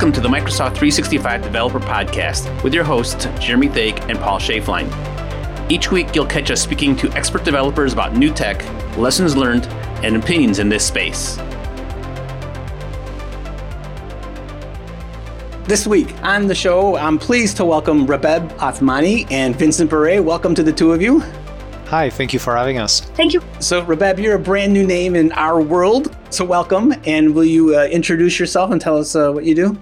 Welcome to the Microsoft 365 Developer Podcast with your hosts, Jeremy Thake and Paul Schaeflein. Each week, you'll catch us speaking to expert developers about new tech, lessons learned, and opinions in this space. This week on the show, I'm pleased to welcome Rabeb Othmani and Vincent Biret. Welcome to the two of you. Hi, thank you for having us. Thank you. So, Rabeb, you're a brand new name in our world. So, welcome. And will you uh, introduce yourself and tell us uh, what you do?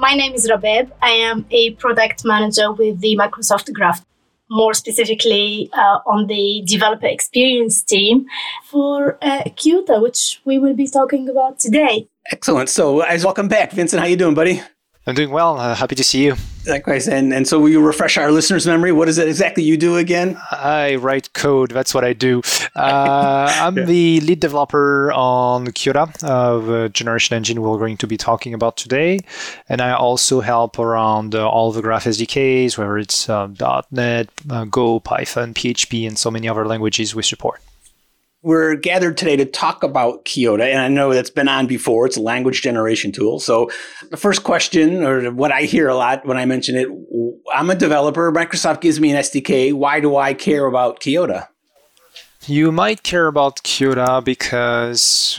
My name is Rabeb. I am a product manager with the Microsoft Graph, more specifically uh, on the developer experience team for uh, which we will be talking about today. Excellent. So, as welcome back, Vincent. How you doing, buddy? I'm doing well. Uh, happy to see you. Likewise. And, and so will you refresh our listeners' memory? What is it exactly you do again? I write code. That's what I do. Uh, I'm yeah. the lead developer on Kiota, uh, the generation engine we're going to be talking about today. And I also help around uh, all the Graph SDKs, whether it's uh, .NET, uh, Go, Python, PHP, and so many other languages we support. We're gathered today to talk about Kiota, and I know that's been on before. It's a language generation tool. So, the first question, or what I hear a lot when I mention it, I'm a developer. Microsoft gives me an SDK. Why do I care about Kiota? You might care about Kiota because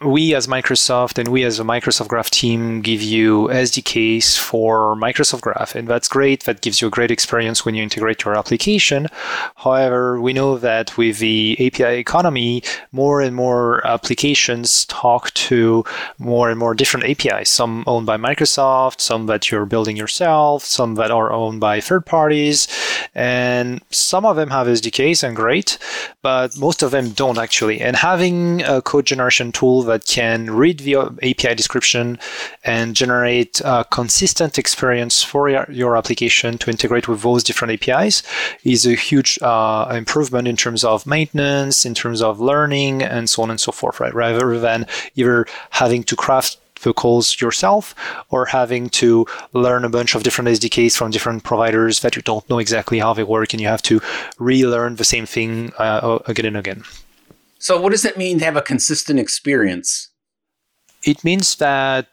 we as Microsoft and we as a Microsoft Graph team give you SDKs for Microsoft Graph, and that's great. That gives you a great experience when you integrate your application. However, we know that with the API economy, more and more applications talk to more and more different APIs. Some owned by Microsoft, some that you're building yourself, some that are owned by third parties, and some of them have SDKs and great, but most of them don't actually. And having a code generation tool that can read the API description and generate a consistent experience for your, your application to integrate with those different APIs is a huge uh, improvement in terms of maintenance, in terms of learning, and so on and so forth, right? Rather than either having to craft the calls yourself or having to learn a bunch of different SDKs from different providers that you don't know exactly how they work and you have to relearn the same thing uh, again and again. So, what does that mean to have a consistent experience? It means that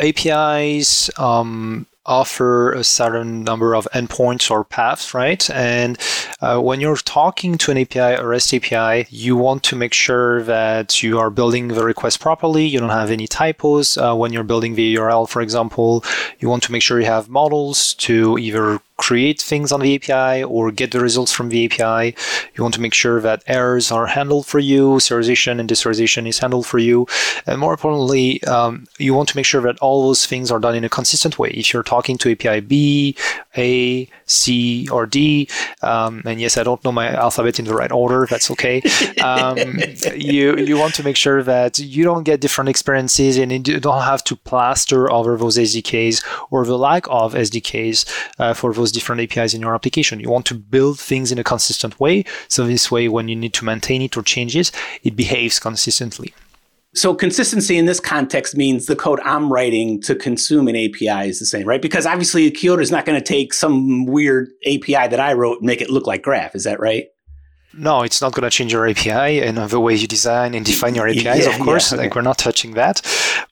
APIs um, offer a certain number of endpoints or paths, right? And uh, when you're talking to an API or REST API, you want to make sure that you are building the request properly. You don't have any typos uh, when you're building the URL, for example. You want to make sure you have models to either create things on the API or get the results from the API. You want to make sure that errors are handled for you, serialization and deserialization is handled for you. And more importantly, um, you want to make sure that all those things are done in a consistent way. If you're talking to API B, A, C, or D, um, and yes, I don't know my alphabet in the right order, that's okay. Um, you, you want to make sure that you don't get different experiences and you don't have to plaster over those SDKs or the lack of SDKs uh, for those those different APIs in your application. You want to build things in a consistent way. So this way, when you need to maintain it or change it, it behaves consistently. So consistency in this context means the code I'm writing to consume an API is the same, right? Because obviously Kiota is not going to take some weird API that I wrote and make it look like Graph. Is that right? No, it's not going to change your API and the way you design and define your APIs, yeah, of course. Yeah, okay. Like we're not touching that.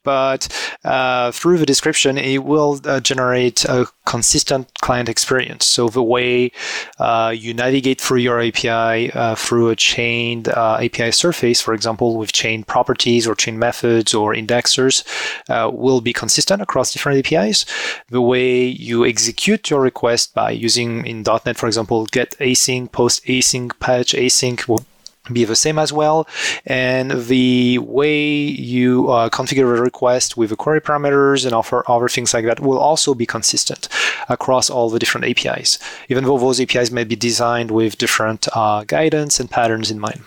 But uh, through the description, it will uh, generate a consistent client experience. So the way uh, you navigate through your API uh, through a chained uh, API surface, for example, with chained properties or chain methods or indexers, uh, will be consistent across different APIs. The way you execute your request by using in .NET, for example, get async, post async, patch async will be the same as well. And the way you uh, configure a request with the query parameters and offer other things like that will also be consistent across all the different APIs, even though those APIs may be designed with different uh, guidance and patterns in mind.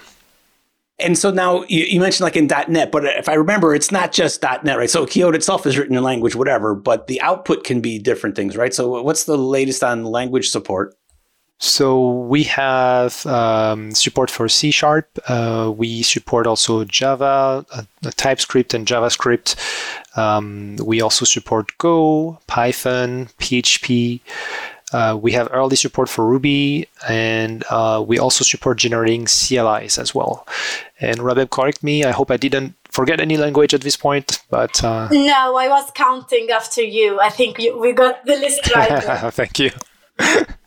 And so now you, you, mentioned like in .NET, but if I remember, it's not just .NET, right? So Kiota itself is written in language, whatever, but the output can be different things, right? So what's the latest on language support? So we have um, support for C Sharp. Uh, we support also Java, uh, TypeScript, and JavaScript. Um, we also support Go, Python, PHP. Uh, we have early support for Ruby, and uh, we also support generating CLIs as well. And Rabeb, correct me. I hope I didn't forget any language at this point, but uh... no, I was counting after you. I think you, we got the list right. Thank you.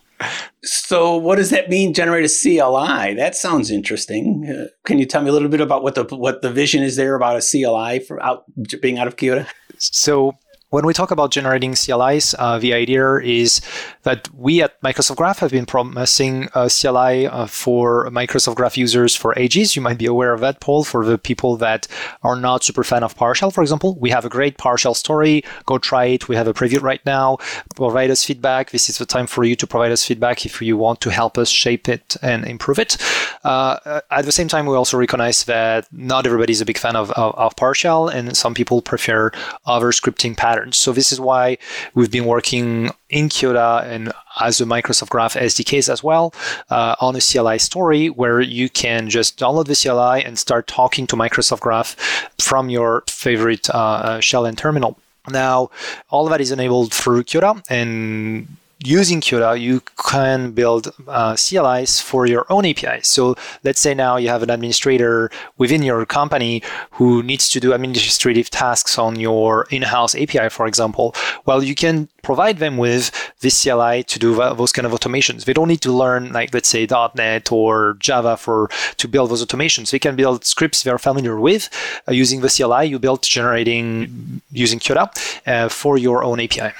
so, what does that mean? Generate a CLI? That sounds interesting. Uh, can you tell me a little bit about what the what the vision is there about a CLI for out being out of Kiota? So, when we talk about generating CLIs, uh, the idea is that we at Microsoft Graph have been promising a CLI uh, for Microsoft Graph users for ages. You might be aware of that, Paul, for the people that are not super fan of PowerShell, for example. We have a great PowerShell story. Go try it. We have a preview right now. Provide us feedback. This is the time for you to provide us feedback if you want to help us shape it and improve it. Uh, at the same time, we also recognize that not everybody is a big fan of, of, of PowerShell, and some people prefer other scripting patterns So this is why we've been working in Kiota and as a Microsoft Graph SDKs as well uh, on a CLI story where you can just download the CLI and start talking to Microsoft Graph from your favorite uh, uh shell and terminal. Now, all of that is enabled through Kiota and using Kiota, you can build uh, CLIs for your own APIs. So let's say now you have an administrator within your company who needs to do administrative tasks on your in-house API, for example. Well, you can provide them with this CLI to do those kind of automations. They don't need to learn, like let's say .NET or Java for to build those automations. They can build scripts they're familiar with uh, using the CLI you built generating using Kiota uh, for your own API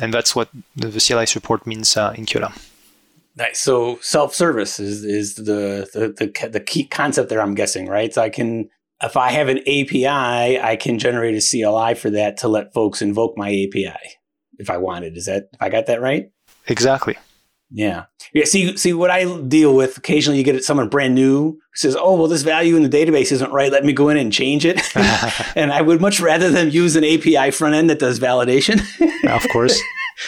and that's what the, CLI support means uh, in Kiota. Nice. So self-service is is the, the the the key concept there. I'm guessing, right? So I can, if I have an API, I can generate a CLI for that to let folks invoke my API if I wanted. Is that if I got that right? Exactly. Yeah. Yeah. See, see what I deal with occasionally you get someone brand new who says, Oh, well, this value in the database isn't right. Let me go in and change it. and I would much rather them use an API front end that does validation. of course.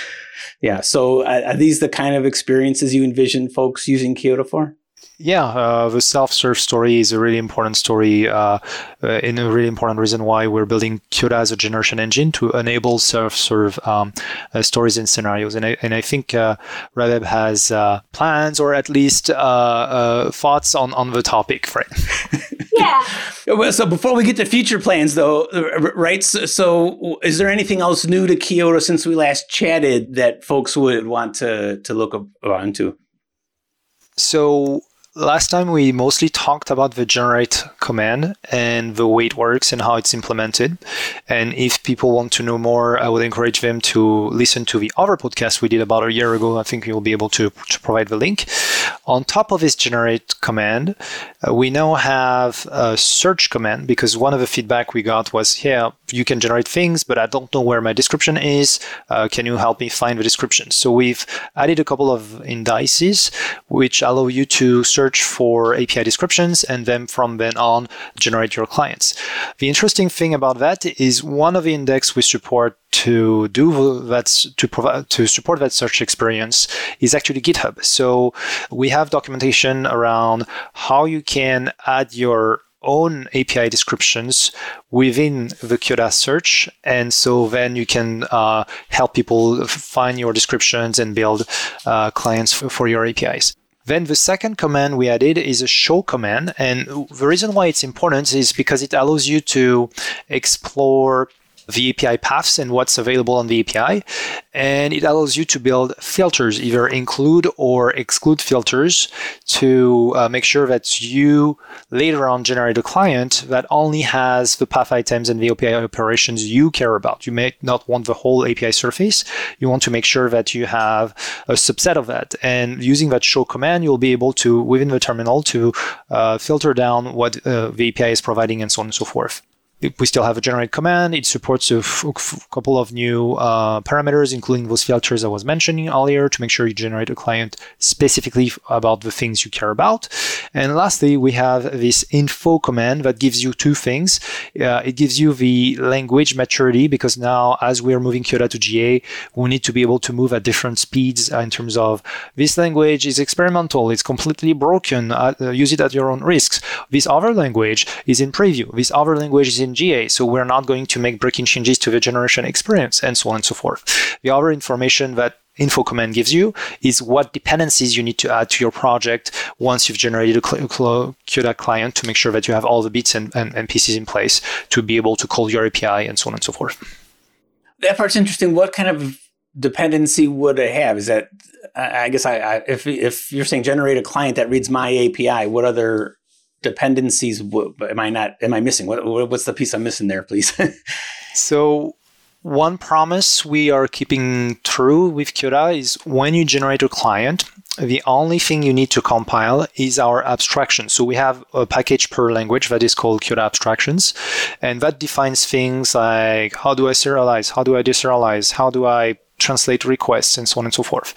yeah. So uh, are these the kind of experiences you envision folks using Kiota for? Yeah, uh, the self-serve story is a really important story, uh, uh, and a really important reason why we're building Kiota as a generation engine to enable self-serve um, uh, stories and scenarios. And I, and I think uh, Rabeb has uh, plans or at least thoughts on, on the topic, right? yeah. Well, so before we get to future plans, though, right? So, so, is there anything else new to Kiota since we last chatted that folks would want to to look onto? So Last time we mostly talked about the generate command and the way it works and how it's implemented. And if people want to know more, I would encourage them to listen to the other podcast we did about a year ago. I think you'll be able to, to provide the link. On top of this generate command, uh, we now have a search command because one of the feedback we got was, yeah, you can generate things, but I don't know where my description is. Uh, can you help me find the description? So we've added a couple of indices which allow you to search search for API descriptions and then from then on generate your clients. The interesting thing about that is one of the index we support to do that to provide to support that search experience is actually GitHub. So we have documentation around how you can add your own API descriptions within the Kiota search. And so then you can uh, help people find your descriptions and build uh, clients for your APIs. Then the second command we added is a show command. And the reason why it's important is because it allows you to explore the API paths and what's available on the API. And it allows you to build filters, either include or exclude filters to uh, make sure that you later on generate a client that only has the path items and the API operations you care about. You may not want the whole API surface. You want to make sure that you have a subset of that. And using that show command, you'll be able to, within the terminal, to uh, filter down what uh, the API is providing and so on and so forth we still have a generate command. It supports a f- f- couple of new uh, parameters, including those filters I was mentioning earlier to make sure you generate a client specifically about the things you care about. And lastly, we have this info command that gives you two things. Uh, it gives you the language maturity because now, as we are moving Kiota to GA, we need to be able to move at different speeds uh, in terms of this language is experimental, it's completely broken, uh, use it at your own risks. This other language is in preview. This other language is in GA, so we're not going to make breaking changes to the generation experience, and so on and so forth. The other information that info command gives you is what dependencies you need to add to your project once you've generated a Kiota client to make sure that you have all the bits and, and, and pieces in place to be able to call your API and so on and so forth. That part's interesting. What kind of dependency would it have? Is that I guess I, I if if you're saying generate a client that reads my API, what other dependencies am I not am I missing? What what's the piece I'm missing there, please? so one promise we are keeping true with Kiota is when you generate a client, the only thing you need to compile is our abstraction. So we have a package per language that is called Kiota abstractions, and that defines things like how do I serialize, how do I deserialize, how do I translate requests and so on and so forth.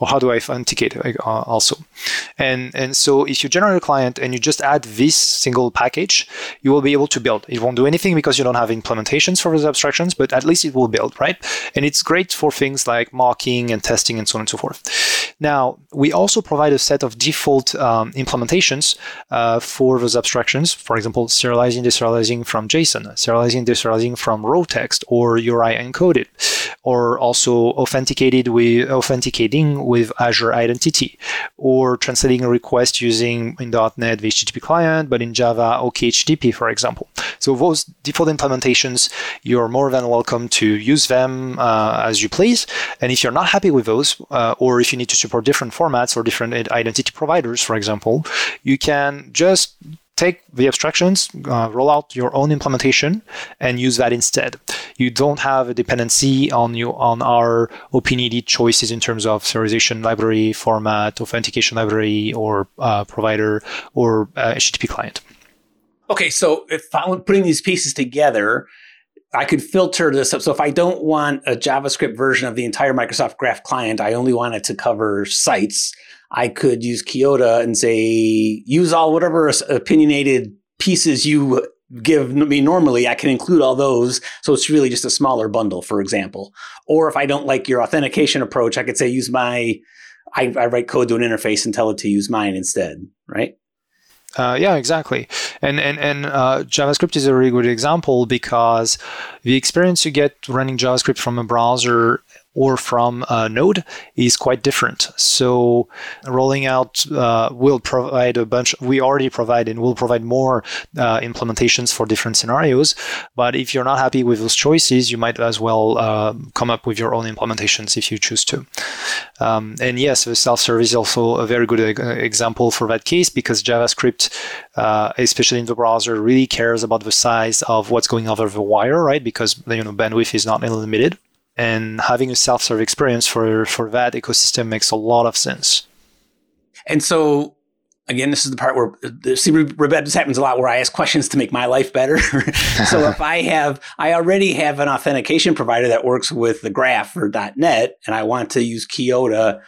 Or how do i authenticate uh, also? And and so if you generate a client and you just add this single package you will be able to build. It won't do anything because you don't have implementations for those abstractions but at least it will build right? And it's great for things like mocking and testing and so on and so forth now we also provide a set of default um, implementations uh, for those abstractions for example serializing deserializing from json serializing deserializing from raw text or uri encoded or also authenticated with authenticating with Azure Identity, or translating a request using in .NET the HTTP client, but in Java OKHTTP, for example. So those default implementations, you're more than welcome to use them uh, as you please. And if you're not happy with those, uh, or if you need to support different formats or different identity providers, for example, you can just take the abstractions, uh, roll out your own implementation, and use that instead. You don't have a dependency on you on our OpenED choices in terms of serialization library, format, authentication library, or uh, provider, or uh, HTTP client. Okay, so if I'm putting these pieces together, I could filter this up. So if I don't want a JavaScript version of the entire Microsoft Graph client, I only want it to cover sites. I could use Kiota and say, use all whatever opinionated pieces you give me normally. I can include all those. So it's really just a smaller bundle, for example. Or if I don't like your authentication approach, I could say, use my, I, I write code to an interface and tell it to use mine instead, right? Uh, yeah, exactly. And and and uh, JavaScript is a really good example because the experience you get running JavaScript from a browser or from a node is quite different. So rolling out uh, will provide a bunch. We already provide and will provide more uh, implementations for different scenarios. But if you're not happy with those choices, you might as well uh, come up with your own implementations if you choose to. Um, and yes, the self-service is also a very good example for that case because JavaScript, uh, especially in the browser, really cares about the size of what's going over the wire, right? Because you know bandwidth is not unlimited and having a self-serve experience for for that ecosystem makes a lot of sense. And so again, this is the part where see, Rebecca, this happens a lot where I ask questions to make my life better. so if I have, I already have an authentication provider that works with the graph or .NET, and I want to use Kiota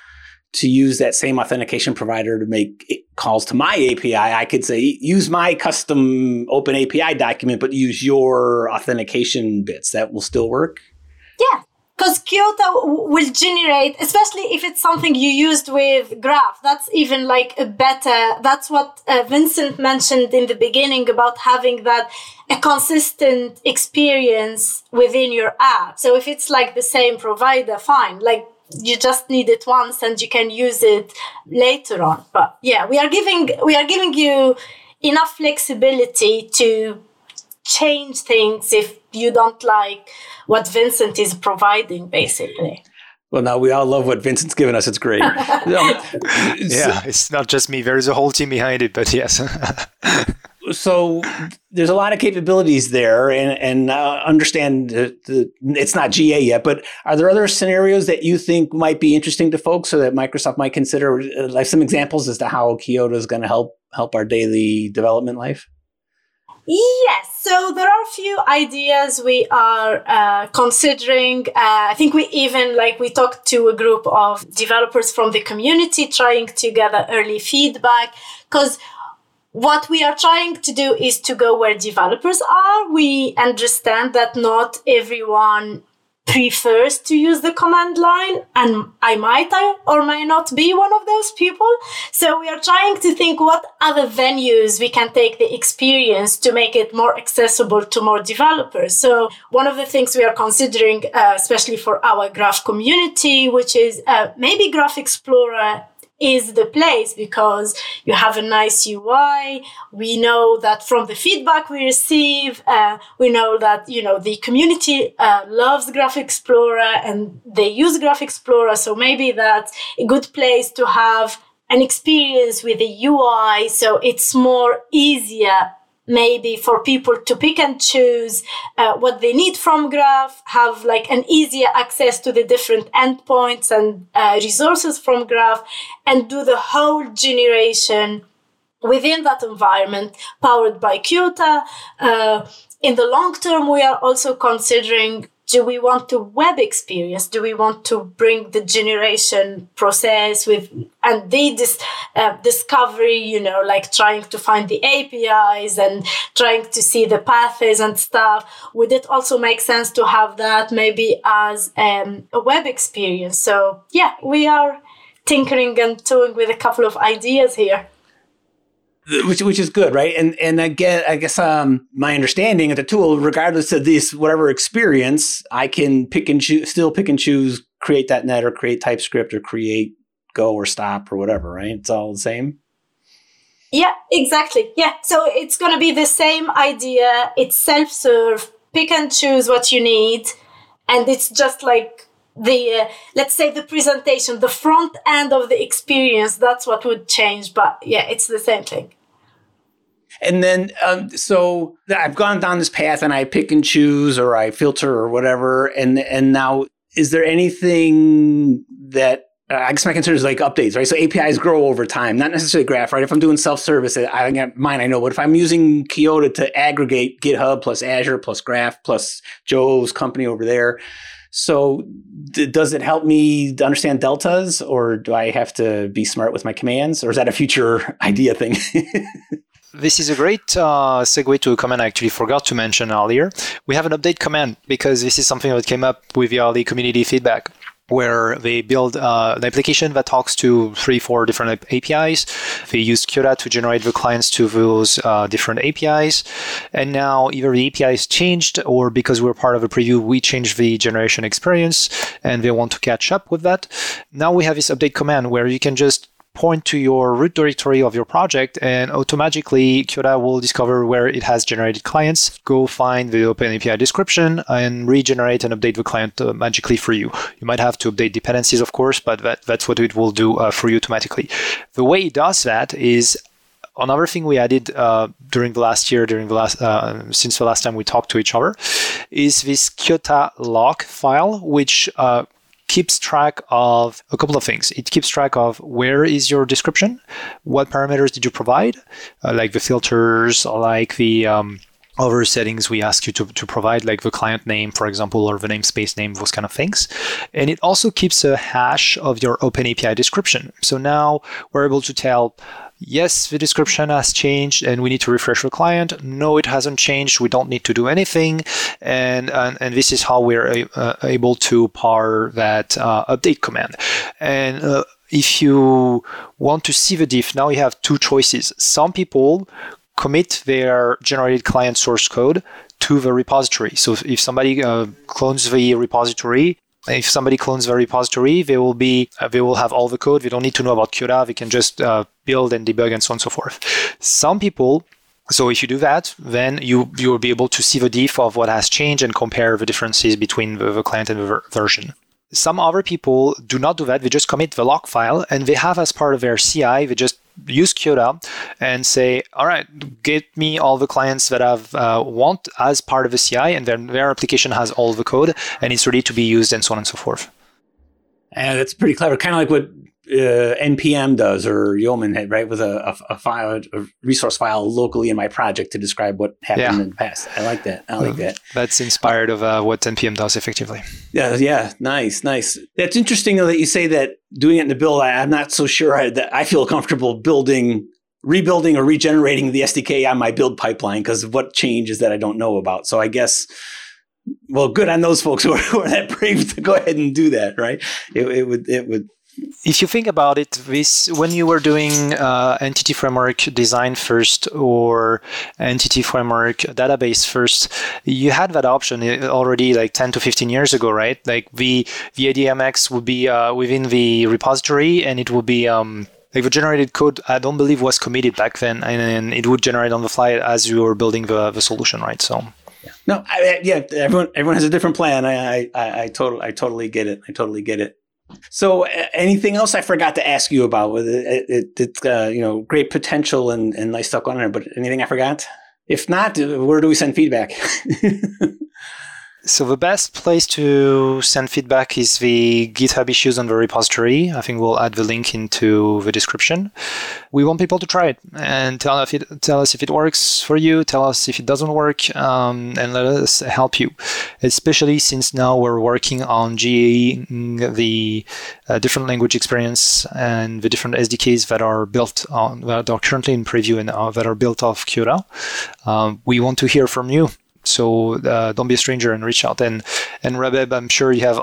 to use that same authentication provider to make calls to my API, I could say use my custom Open API document, but use your authentication bits. That will still work. Yeah, because Kiota will generate, especially if it's something you used with Graph. That's even like a better. That's what uh, Vincent mentioned in the beginning about having that a consistent experience within your app. So if it's like the same provider, fine. Like you just need it once and you can use it later on. But yeah, we are giving we are giving you enough flexibility to change things if you don't like what Vincent is providing, basically. Well, now we all love what Vincent's given us. It's great. um, yeah, it's not just me. There is a whole team behind it, but yes. so there's a lot of capabilities there, and and uh, understand the, the, it's not GA yet. But are there other scenarios that you think might be interesting to folks, so that Microsoft might consider, uh, like some examples as to how Kiota is going to help help our daily development life? Yes, so there are a few ideas we are uh, considering. Uh, I think we even like we talked to a group of developers from the community trying to gather early feedback because what we are trying to do is to go where developers are. We understand that not everyone prefers to use the command line and I might or might not be one of those people. So we are trying to think what other venues we can take the experience to make it more accessible to more developers. So one of the things we are considering, uh, especially for our graph community, which is uh, maybe Graph Explorer is the place because you have a nice UI. We know that from the feedback we receive, uh, we know that you know the community uh, loves Graph Explorer and they use Graph Explorer. So maybe that's a good place to have an experience with the UI. So it's more easier maybe for people to pick and choose uh, what they need from graph have like an easier access to the different endpoints and uh, resources from graph and do the whole generation within that environment powered by Kiota. Uh, in the long term, we are also considering do we want to web experience? Do we want to bring the generation process with and the dis, uh, discovery you know like trying to find the apis and trying to see the paths and stuff? Would it also make sense to have that maybe as um, a web experience? So yeah we are tinkering and toying with a couple of ideas here which which is good, right? And and I get I guess um my understanding of the tool, regardless of this whatever experience, I can pick and choose, still pick and choose, create that net or create TypeScript or create Go or stop or whatever, right? It's all the same. Yeah, exactly. Yeah, so it's gonna be the same idea. It's self-serve. Pick and choose what you need, and it's just like the uh, let's say the presentation the front end of the experience that's what would change but yeah it's the same thing and then um, so i've gone down this path and i pick and choose or i filter or whatever and and now is there anything that uh, I guess my concern is like updates, right? So APIs grow over time, not necessarily graph, right? If I'm doing self-service, I get mine, I know. But if I'm using Kiota to aggregate GitHub plus Azure plus Graph plus Joe's company over there, so, d- does it help me understand deltas, or do I have to be smart with my commands, or is that a future idea thing? this is a great uh, segue to a comment I actually forgot to mention earlier. We have an update command because this is something that came up with the early community feedback where they build uh, an application that talks to three, four different APIs. They use Kiota to generate the clients to those uh, different APIs. And now either the API is changed or because we're part of a preview, we change the generation experience and they want to catch up with that. Now we have this update command where you can just point to your root directory of your project and automatically Kiota will discover where it has generated clients, go find the OpenAPI description and regenerate and update the client uh, magically for you. You might have to update dependencies, of course, but that, that's what it will do uh, for you automatically. The way it does that is another thing we added uh, during the last year, during the last uh, since the last time we talked to each other, is this Kiota lock file, which uh, keeps track of a couple of things. It keeps track of where is your description, what parameters did you provide, uh, like the filters, like the um, other settings we ask you to, to provide, like the client name, for example, or the namespace name, those kind of things. And it also keeps a hash of your OpenAPI description. So now we're able to tell yes, the description has changed and we need to refresh the client. No, it hasn't changed. We don't need to do anything. And, and, and this is how we're uh, able to par that uh, update command. And uh, if you want to see the diff, now you have two choices. Some people commit their generated client source code to the repository. So if somebody uh, clones the repository, if somebody clones the repository, they will be uh, they will have all the code. They don't need to know about Kiota. They can just uh, build and debug and so on and so forth. Some people. So if you do that, then you you will be able to see the diff of what has changed and compare the differences between the, the client and the ver- version. Some other people do not do that. They just commit the log file and they have as part of their CI, they just use Kiota and say, all right, get me all the clients that I uh, want as part of the CI, and then their application has all the code and it's ready to be used, and so on and so forth. And that's pretty clever. Kind of like what uh, npm does or Yeoman, right? With a, a, a, file, a resource file locally in my project to describe what happened yeah. in the past. I like that. I like that. That's inspired of uh, what npm does effectively. Yeah, yeah, nice, nice. That's interesting though that you say that doing it in the build. I, am not so sure I, that I feel comfortable building, rebuilding, or regenerating the SDK on my build pipeline because of what changes that I don't know about. So I guess well, good on those folks who are, who are that brave to go ahead and do that, right? It, it would it would if you think about it, this when you were doing uh, entity framework design first or entity framework database first, you had that option already like 10 to 15 years ago, right? Like the the EDMX would be uh, within the repository and it would be um, like the generated code. I don't believe was committed back then, and it would generate on the fly as you were building the the solution, right? So. No, I, yeah, everyone everyone has a different plan. I I I, totally I totally get it. I totally get it. So, anything else I forgot to ask you about? With it, it, it uh, you know, great potential and, and nice stuff on there. But anything I forgot? If not, where do we send feedback? So the best place to send feedback is the GitHub issues on the repository. I think we'll add the link into the description. We want people to try it and tell us if it, tell us if it works for you. Tell us if it doesn't work, um, and let us help you. Especially since now we're working on GAing the uh, different language experience and the different SDKs that are built on that are currently in preview and uh, that are built off Kiota. Um, we want to hear from you. So uh, don't be a stranger and reach out. And and Rabeb, I'm sure you have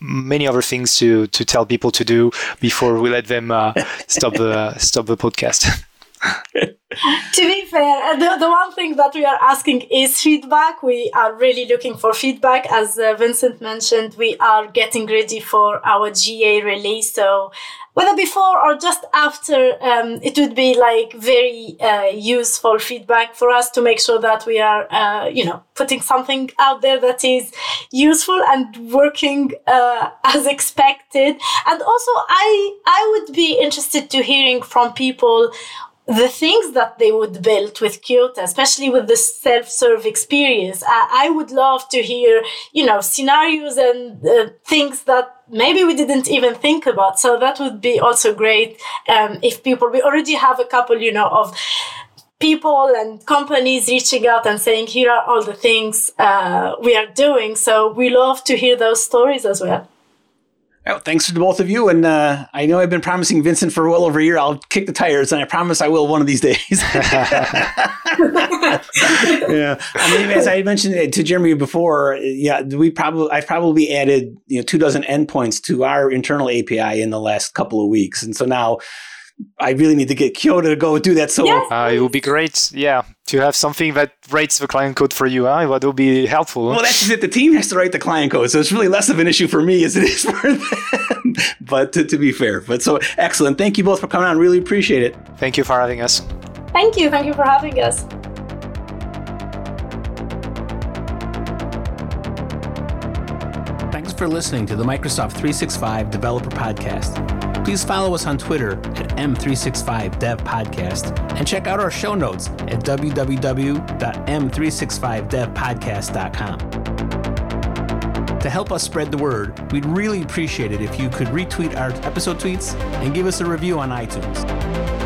many other things to to tell people to do before we let them uh, stop the stop the podcast. to be fair, the, the one thing that we are asking is feedback. We are really looking for feedback. As uh, Vincent mentioned, we are getting ready for our GA release. So whether before or just after, um, it would be like very uh, useful feedback for us to make sure that we are, uh, you know, putting something out there that is useful and working uh, as expected. And also, I I would be interested to hearing from people the things that they would build with Kiota, especially with the self-serve experience. I, I would love to hear, you know, scenarios and uh, things that maybe we didn't even think about. So that would be also great um, if people, we already have a couple, you know, of people and companies reaching out and saying, here are all the things uh, we are doing. So we love to hear those stories as well. Well, thanks to both of you. And uh, I know I've been promising Vincent for well over a year. I'll kick the tires, and I promise I will one of these days. yeah. I mean, as I mentioned to Jeremy before, yeah, we probably I've probably added you know two dozen endpoints to our internal API in the last couple of weeks, and so now I really need to get Kiota to go do that. So yes. uh, it would be great, yeah, to have something that writes the client code for you. Huh? That would be helpful. Well, that's it. The team has to write the client code, so it's really less of an issue for me as it is for them. but to, to be fair, but so excellent. Thank you both for coming on. Really appreciate it. Thank you for having us. Thank you. Thank you for having us. Thanks for listening to the Microsoft 365 Developer Podcast. Please follow us on Twitter at M365DevPodcast and check out our show notes at www.m365devpodcast.com. To help us spread the word, we'd really appreciate it if you could retweet our episode tweets and give us a review on iTunes.